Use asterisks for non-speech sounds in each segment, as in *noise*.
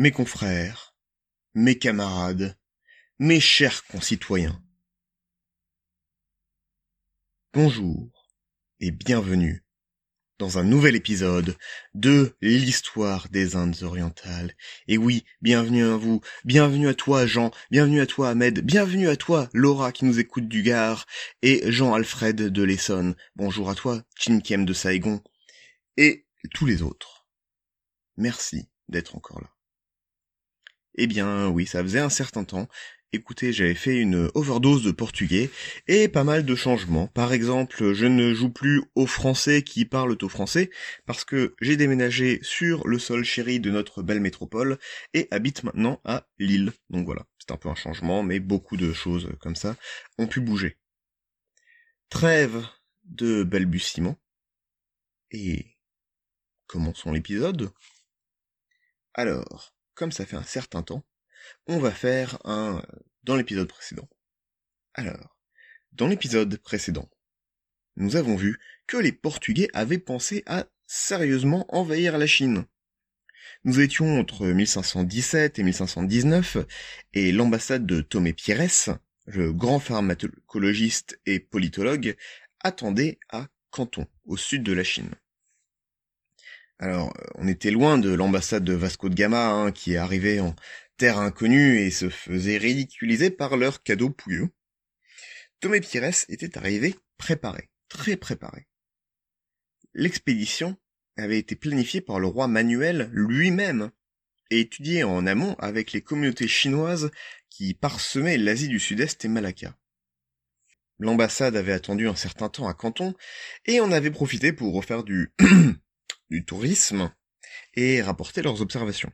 Mes confrères, mes camarades, mes chers concitoyens. Bonjour et bienvenue dans un nouvel épisode de l'histoire des Indes orientales. Et oui, bienvenue à vous, bienvenue à toi Jean, bienvenue à toi Ahmed, bienvenue à toi Laura qui nous écoute du Gard et Jean-Alfred de l'Essonne. Bonjour à toi Chinkiem de Saigon et tous les autres. Merci d'être encore là. Eh bien oui, ça faisait un certain temps. Écoutez, j'avais fait une overdose de portugais et pas mal de changements. Par exemple, je ne joue plus aux Français qui parlent au français parce que j'ai déménagé sur le sol chéri de notre belle métropole et habite maintenant à Lille. Donc voilà, c'est un peu un changement, mais beaucoup de choses comme ça ont pu bouger. Trêve de balbutiements. Et commençons l'épisode. Alors, comme ça fait un certain temps, on va faire un dans l'épisode précédent. Alors, dans l'épisode précédent, nous avons vu que les Portugais avaient pensé à sérieusement envahir la Chine. Nous étions entre 1517 et 1519, et l'ambassade de Tomé Pires, le grand pharmacologiste et politologue, attendait à Canton, au sud de la Chine. Alors, on était loin de l'ambassade de Vasco de Gama, hein, qui est arrivé en terre inconnue et se faisait ridiculiser par leurs cadeaux pouilleux. Tomé Pires était arrivé préparé, très préparé. L'expédition avait été planifiée par le roi Manuel lui-même et étudiée en amont avec les communautés chinoises qui parsemaient l'Asie du Sud-Est et Malacca. L'ambassade avait attendu un certain temps à Canton et en avait profité pour refaire du *clears throat* du tourisme et rapporter leurs observations.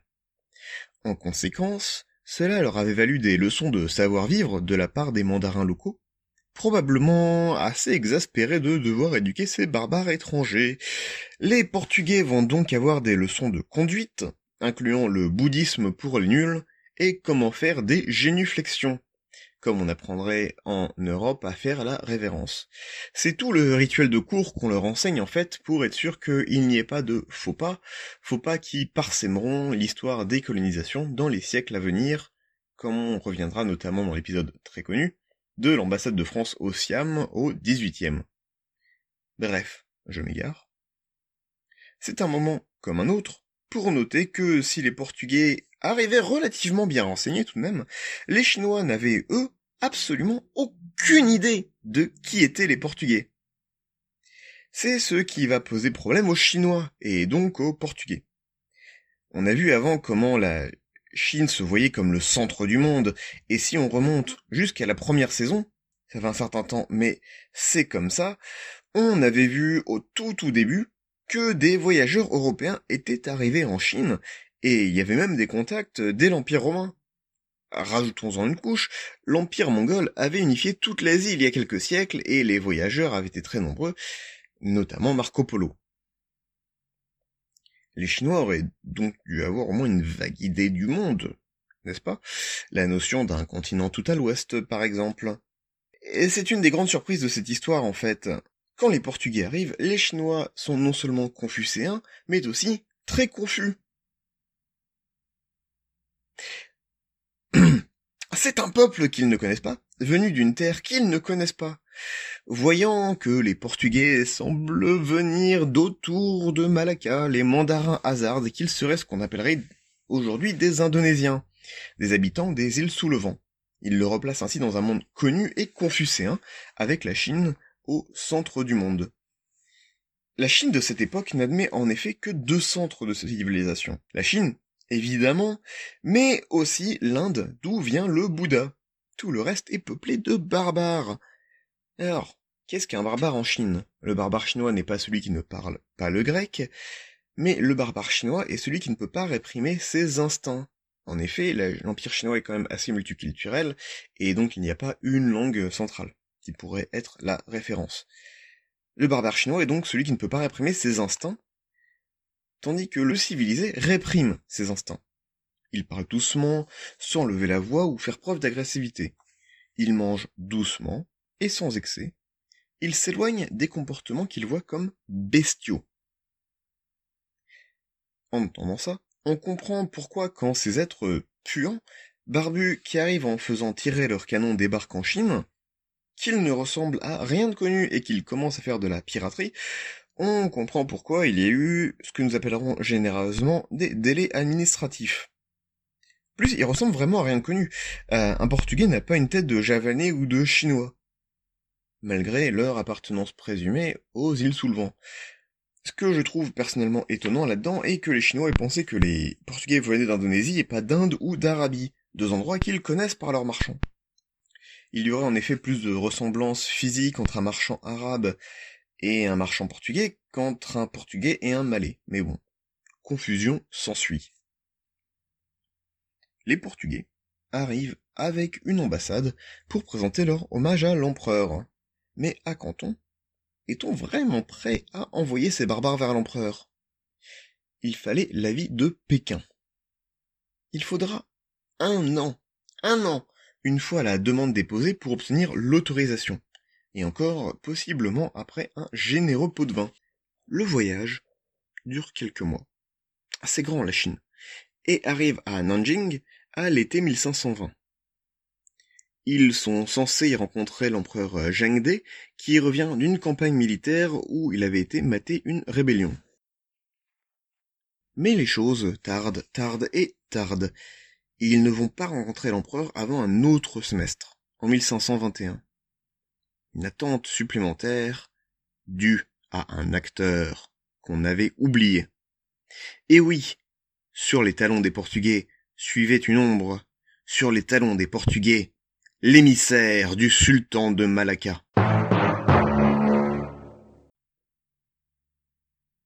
En conséquence, cela leur avait valu des leçons de savoir-vivre de la part des mandarins locaux, probablement assez exaspérés de devoir éduquer ces barbares étrangers. Les Portugais vont donc avoir des leçons de conduite, incluant le bouddhisme pour les nuls, et comment faire des génuflexions, comme on apprendrait en Europe à faire la révérence. C'est tout le rituel de cours qu'on leur enseigne en fait pour être sûr qu'il n'y ait pas de faux pas, faux pas qui parsèmeront l'histoire des colonisations dans les siècles à venir, comme on reviendra notamment dans l'épisode très connu de l'ambassade de France au Siam au XVIIIe. Bref, je m'égare. C'est un moment comme un autre pour noter que si les Portugais arrivaient relativement bien renseignés tout de même, les Chinois n'avaient, eux, absolument aucune idée de qui étaient les Portugais. C'est ce qui va poser problème aux Chinois, et donc aux Portugais. On a vu avant comment la Chine se voyait comme le centre du monde, et si on remonte jusqu'à la première saison, ça fait un certain temps, mais c'est comme ça, on avait vu au tout tout début que des voyageurs européens étaient arrivés en Chine, et il y avait même des contacts dès l'Empire romain. Rajoutons-en une couche, l'Empire mongol avait unifié toute l'Asie il y a quelques siècles et les voyageurs avaient été très nombreux, notamment Marco Polo. Les Chinois auraient donc dû avoir au moins une vague idée du monde, n'est-ce pas? La notion d'un continent tout à l'ouest, par exemple. Et c'est une des grandes surprises de cette histoire, en fait. Quand les Portugais arrivent, les Chinois sont non seulement confucéens, mais aussi très confus. *clears throat* C'est un peuple qu'ils ne connaissent pas, venu d'une terre qu'ils ne connaissent pas. Voyant que les Portugais semblent venir d'autour de Malacca, les mandarins hasardent qu'ils seraient ce qu'on appellerait aujourd'hui des Indonésiens, des habitants des îles sous le vent. Ils le replacent ainsi dans un monde connu et confucéen, avec la Chine au centre du monde. La Chine de cette époque n'admet en effet que deux centres de civilisation. La Chine, évidemment, mais aussi l'Inde, d'où vient le Bouddha. Tout le reste est peuplé de barbares. Alors, qu'est-ce qu'un barbare en Chine? Le barbare chinois n'est pas celui qui ne parle pas le grec, mais le barbare chinois est celui qui ne peut pas réprimer ses instincts. En effet, l'Empire chinois est quand même assez multiculturel, et donc il n'y a pas une langue centrale qui pourrait être la référence. Le barbare chinois est donc celui qui ne peut pas réprimer ses instincts, tandis que le civilisé réprime ses instincts. Il parle doucement, sans lever la voix ou faire preuve d'agressivité. Il mange doucement et sans excès. Il s'éloigne des comportements qu'il voit comme bestiaux. En entendant ça, on comprend pourquoi quand ces êtres puants, barbus qui arrivent en faisant tirer leurs canons débarquent en Chine, qu'ils ne ressemblent à rien de connu et qu'ils commencent à faire de la piraterie, on comprend pourquoi il y a eu ce que nous appellerons généreusement des délais administratifs. Plus, il ressemble vraiment à rien de connu. Euh, un Portugais n'a pas une tête de Javanais ou de Chinois, malgré leur appartenance présumée aux îles sous le vent. Ce que je trouve personnellement étonnant là-dedans est que les Chinois aient pensé que les Portugais venaient d'Indonésie et pas d'Inde ou d'Arabie, deux endroits qu'ils connaissent par leurs marchands. Il y aurait en effet plus de ressemblance physique entre un marchand arabe et un marchand portugais qu'entre un portugais et un malais. Mais bon, confusion s'ensuit. Les portugais arrivent avec une ambassade pour présenter leur hommage à l'empereur. Mais à Canton, est-on vraiment prêt à envoyer ces barbares vers l'empereur? Il fallait l'avis de Pékin. Il faudra un an, un an, une fois la demande déposée pour obtenir l'autorisation et encore possiblement après un généreux pot de vin. Le voyage dure quelques mois. Assez grand la Chine, et arrive à Nanjing à l'été 1520. Ils sont censés y rencontrer l'empereur Zhengde, qui revient d'une campagne militaire où il avait été maté une rébellion. Mais les choses tardent, tardent et tardent. Ils ne vont pas rencontrer l'empereur avant un autre semestre, en 1521 une attente supplémentaire due à un acteur qu'on avait oublié. Et oui, sur les talons des Portugais suivait une ombre, sur les talons des Portugais, l'émissaire du sultan de Malacca.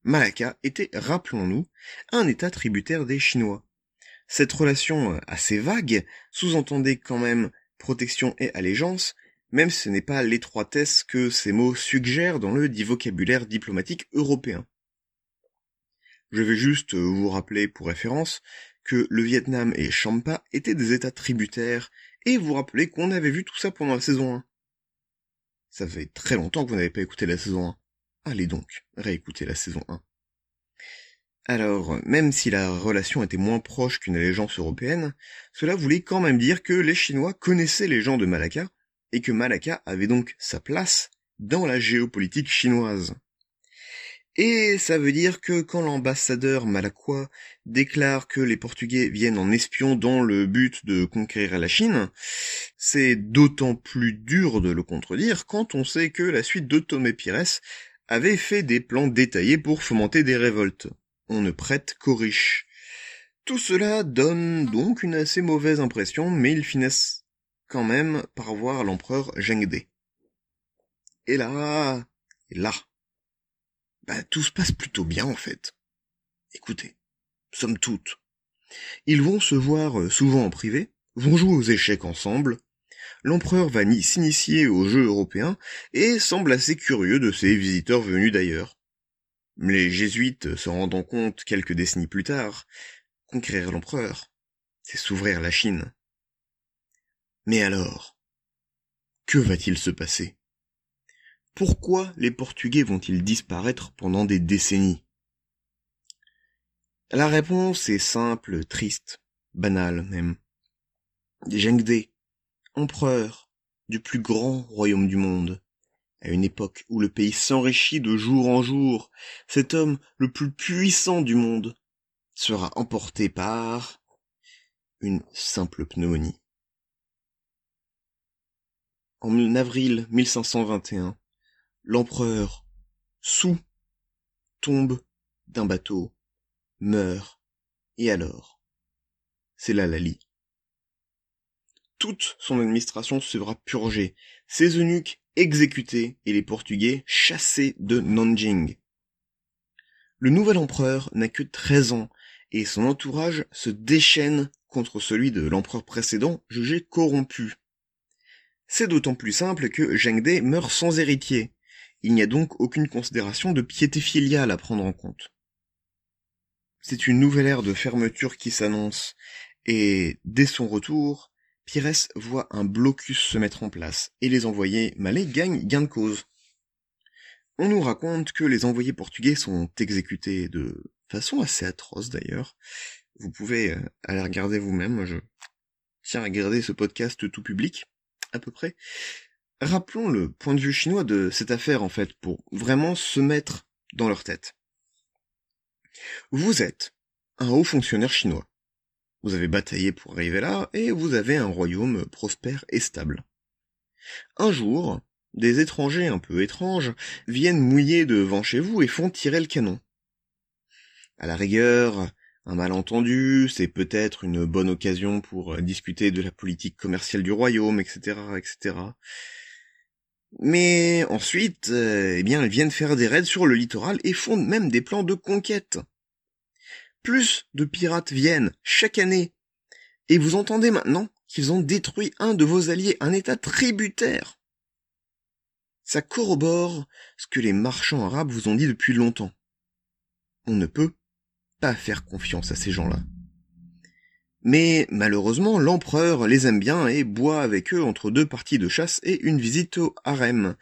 Malacca était, rappelons-nous, un état tributaire des Chinois. Cette relation assez vague sous-entendait quand même protection et allégeance, même ce n'est pas l'étroitesse que ces mots suggèrent dans le dit vocabulaire diplomatique européen. Je vais juste vous rappeler pour référence que le Vietnam et Champa étaient des états tributaires, et vous rappeler qu'on avait vu tout ça pendant la saison 1. Ça fait très longtemps que vous n'avez pas écouté la saison 1. Allez donc, réécoutez la saison 1. Alors, même si la relation était moins proche qu'une allégeance européenne, cela voulait quand même dire que les Chinois connaissaient les gens de Malacca et que Malacca avait donc sa place dans la géopolitique chinoise. Et ça veut dire que quand l'ambassadeur malakois déclare que les Portugais viennent en espion dans le but de conquérir la Chine, c'est d'autant plus dur de le contredire quand on sait que la suite de Tomé Pires avait fait des plans détaillés pour fomenter des révoltes. On ne prête qu'aux riches. Tout cela donne donc une assez mauvaise impression, mais ils finissent quand même par voir l'empereur Zhengde. Et là, là, bah, tout se passe plutôt bien en fait. Écoutez, somme toute. Ils vont se voir euh, souvent en privé, vont jouer aux échecs ensemble, l'empereur va s'initier aux jeux européens et semble assez curieux de ces visiteurs venus d'ailleurs. Les jésuites se rendant compte quelques décennies plus tard, conquérir l'empereur, c'est s'ouvrir la Chine. Mais alors, que va-t-il se passer? Pourquoi les Portugais vont-ils disparaître pendant des décennies? La réponse est simple, triste, banale même. Zhengde, empereur du plus grand royaume du monde, à une époque où le pays s'enrichit de jour en jour, cet homme le plus puissant du monde sera emporté par une simple pneumonie. En avril 1521, l'empereur Sou tombe d'un bateau, meurt, et alors? C'est la lie. Toute son administration sera purgée, ses eunuques exécutés et les Portugais chassés de Nanjing. Le nouvel empereur n'a que 13 ans et son entourage se déchaîne contre celui de l'empereur précédent jugé corrompu. C'est d'autant plus simple que Zhengde meurt sans héritier. Il n'y a donc aucune considération de piété filiale à prendre en compte. C'est une nouvelle ère de fermeture qui s'annonce, et dès son retour, Pires voit un blocus se mettre en place, et les envoyés malais gagnent gain de cause. On nous raconte que les envoyés portugais sont exécutés de façon assez atroce d'ailleurs. Vous pouvez euh, aller regarder vous-même, je tiens à regarder ce podcast tout public, à peu près. Rappelons le point de vue chinois de cette affaire en fait, pour vraiment se mettre dans leur tête. Vous êtes un haut fonctionnaire chinois. Vous avez bataillé pour arriver là, et vous avez un royaume prospère et stable. Un jour, des étrangers un peu étranges viennent mouiller devant chez vous et font tirer le canon. À la rigueur, un malentendu, c'est peut-être une bonne occasion pour discuter de la politique commerciale du royaume, etc., etc. Mais ensuite, euh, eh bien, elles viennent faire des raids sur le littoral et font même des plans de conquête. Plus de pirates viennent chaque année. Et vous entendez maintenant qu'ils ont détruit un de vos alliés, un état tributaire. Ça corrobore ce que les marchands arabes vous ont dit depuis longtemps. On ne peut faire confiance à ces gens-là. Mais malheureusement, l'empereur les aime bien et boit avec eux entre deux parties de chasse et une visite au harem.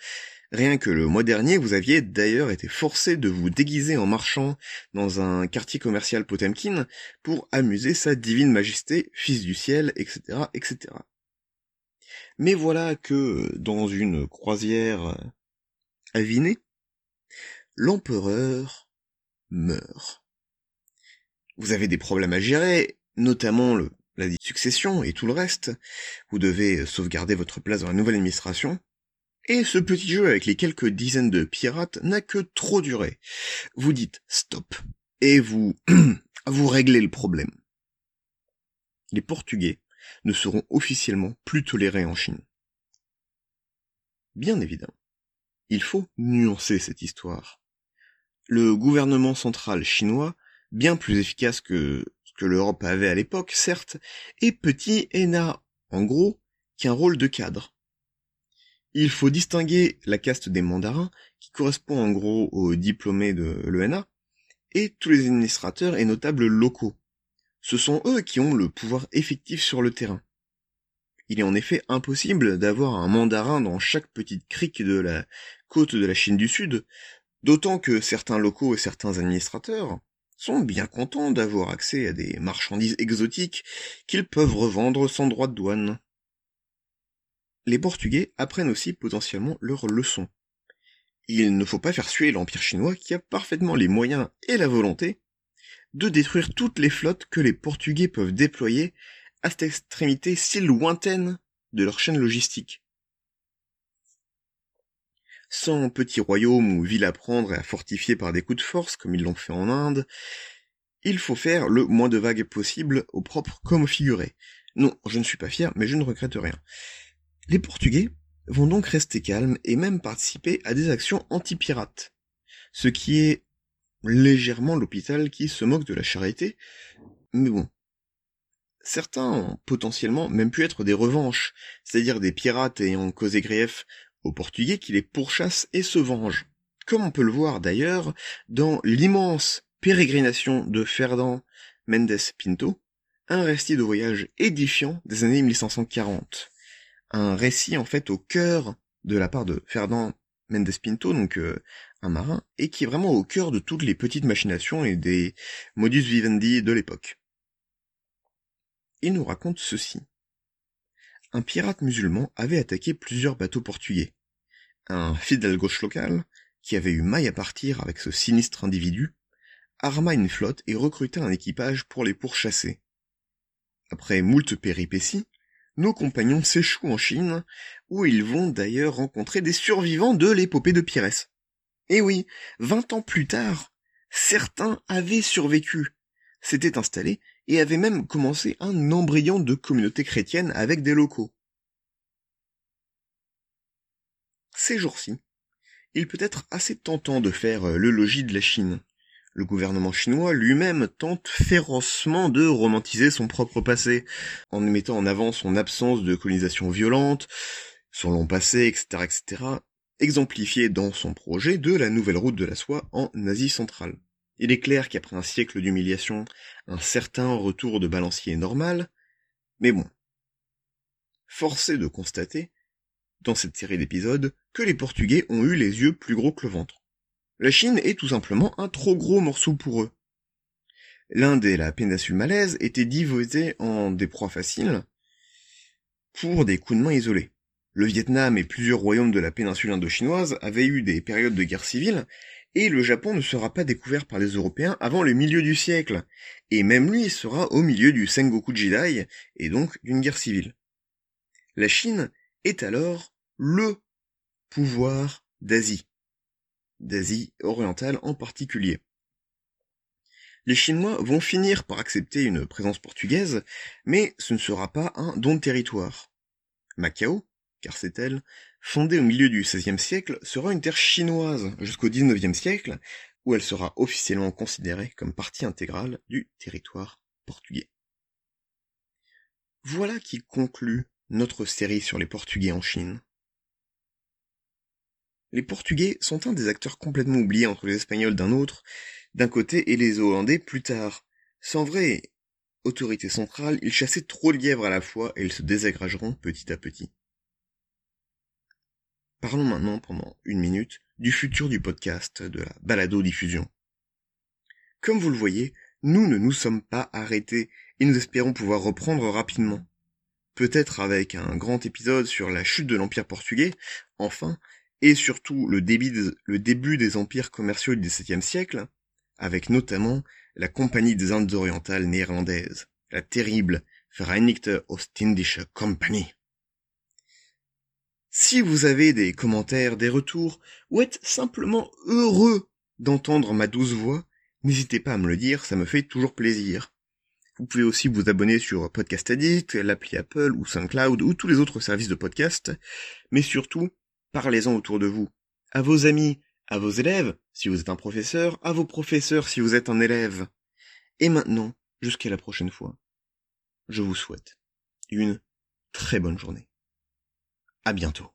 Rien que le mois dernier, vous aviez d'ailleurs été forcé de vous déguiser en marchand dans un quartier commercial Potemkin pour amuser sa divine majesté, fils du ciel, etc., etc. Mais voilà que, dans une croisière avinée, l'empereur meurt. Vous avez des problèmes à gérer, notamment la succession et tout le reste. Vous devez sauvegarder votre place dans la nouvelle administration. Et ce petit jeu avec les quelques dizaines de pirates n'a que trop duré. Vous dites stop. Et vous, *clears throat* vous réglez le problème. Les Portugais ne seront officiellement plus tolérés en Chine. Bien évidemment, il faut nuancer cette histoire. Le gouvernement central chinois, bien plus efficace que ce que l'Europe avait à l'époque, certes, est petit et n'a, en gros, qu'un rôle de cadre. Il faut distinguer la caste des mandarins, qui correspond en gros aux diplômés de l'ENA, et tous les administrateurs et notables locaux. Ce sont eux qui ont le pouvoir effectif sur le terrain. Il est en effet impossible d'avoir un mandarin dans chaque petite crique de la côte de la Chine du Sud, d'autant que certains locaux et certains administrateurs sont bien contents d'avoir accès à des marchandises exotiques qu'ils peuvent revendre sans droit de douane. Les Portugais apprennent aussi potentiellement leurs leçons. Il ne faut pas faire suer l'Empire chinois qui a parfaitement les moyens et la volonté de détruire toutes les flottes que les Portugais peuvent déployer à cette extrémité si lointaine de leur chaîne logistique. Sans petits royaumes ou villes à prendre et à fortifier par des coups de force comme ils l'ont fait en Inde, il faut faire le moins de vagues possible au propre comme au figuré. Non, je ne suis pas fier, mais je ne regrette rien. Les Portugais vont donc rester calmes et même participer à des actions anti-pirates. Ce qui est légèrement l'hôpital qui se moque de la charité, mais bon. Certains ont potentiellement même pu être des revanches, c'est-à-dire des pirates ayant causé grief aux Portugais qui les pourchassent et se vengent. Comme on peut le voir d'ailleurs dans l'immense pérégrination de Ferdinand Mendes Pinto, un récit de voyage édifiant des années 1540. Un récit en fait au cœur de la part de Ferdinand Mendes Pinto, donc euh, un marin, et qui est vraiment au cœur de toutes les petites machinations et des modus vivendi de l'époque. Il nous raconte ceci. Un pirate musulman avait attaqué plusieurs bateaux portugais. Un fidèle gauche local, qui avait eu maille à partir avec ce sinistre individu, arma une flotte et recruta un équipage pour les pourchasser. Après moult péripéties, nos compagnons s'échouent en Chine, où ils vont d'ailleurs rencontrer des survivants de l'épopée de Pyrrhès. Et oui, vingt ans plus tard, certains avaient survécu, s'étaient installés et avaient même commencé un embryon de communauté chrétienne avec des locaux. Ces jours-ci, il peut être assez tentant de faire euh, le logis de la Chine. Le gouvernement chinois lui-même tente férocement de romantiser son propre passé, en mettant en avant son absence de colonisation violente, son long passé, etc., etc. exemplifié dans son projet de la nouvelle route de la soie en Asie centrale. Il est clair qu'après un siècle d'humiliation, un certain retour de balancier est normal, mais bon. Forcé de constater, dans cette série d'épisodes, que les Portugais ont eu les yeux plus gros que le ventre. La Chine est tout simplement un trop gros morceau pour eux. L'Inde et la péninsule malaise étaient divisées en des proies faciles pour des coups de main isolés. Le Vietnam et plusieurs royaumes de la péninsule indochinoise avaient eu des périodes de guerre civile, et le Japon ne sera pas découvert par les Européens avant le milieu du siècle, et même lui sera au milieu du Sengoku Jidai, et donc d'une guerre civile. La Chine est alors le pouvoir d'Asie, d'Asie orientale en particulier. Les Chinois vont finir par accepter une présence portugaise, mais ce ne sera pas un don de territoire. Macao, car c'est elle, fondée au milieu du XVIe siècle, sera une terre chinoise jusqu'au XIXe siècle, où elle sera officiellement considérée comme partie intégrale du territoire portugais. Voilà qui conclut notre série sur les Portugais en Chine. Les Portugais sont un des acteurs complètement oubliés entre les Espagnols d'un autre, d'un côté, et les Hollandais plus tard. Sans vraie autorité centrale, ils chassaient trop de lièvres à la fois et ils se désagrégeront petit à petit. Parlons maintenant pendant une minute du futur du podcast, de la balado-diffusion. Comme vous le voyez, nous ne nous sommes pas arrêtés et nous espérons pouvoir reprendre rapidement. Peut-être avec un grand épisode sur la chute de l'Empire portugais, enfin, et surtout le début, des empires commerciaux du XVIIe siècle, avec notamment la Compagnie des Indes orientales néerlandaises, la terrible Vereinigte Ostindische Compagnie. Si vous avez des commentaires, des retours, ou êtes simplement heureux d'entendre ma douce voix, n'hésitez pas à me le dire, ça me fait toujours plaisir. Vous pouvez aussi vous abonner sur Podcast Addict, l'appli Apple ou SoundCloud ou tous les autres services de podcast, mais surtout, parlez-en autour de vous. À vos amis, à vos élèves, si vous êtes un professeur, à vos professeurs si vous êtes un élève. Et maintenant, jusqu'à la prochaine fois, je vous souhaite une très bonne journée. À bientôt.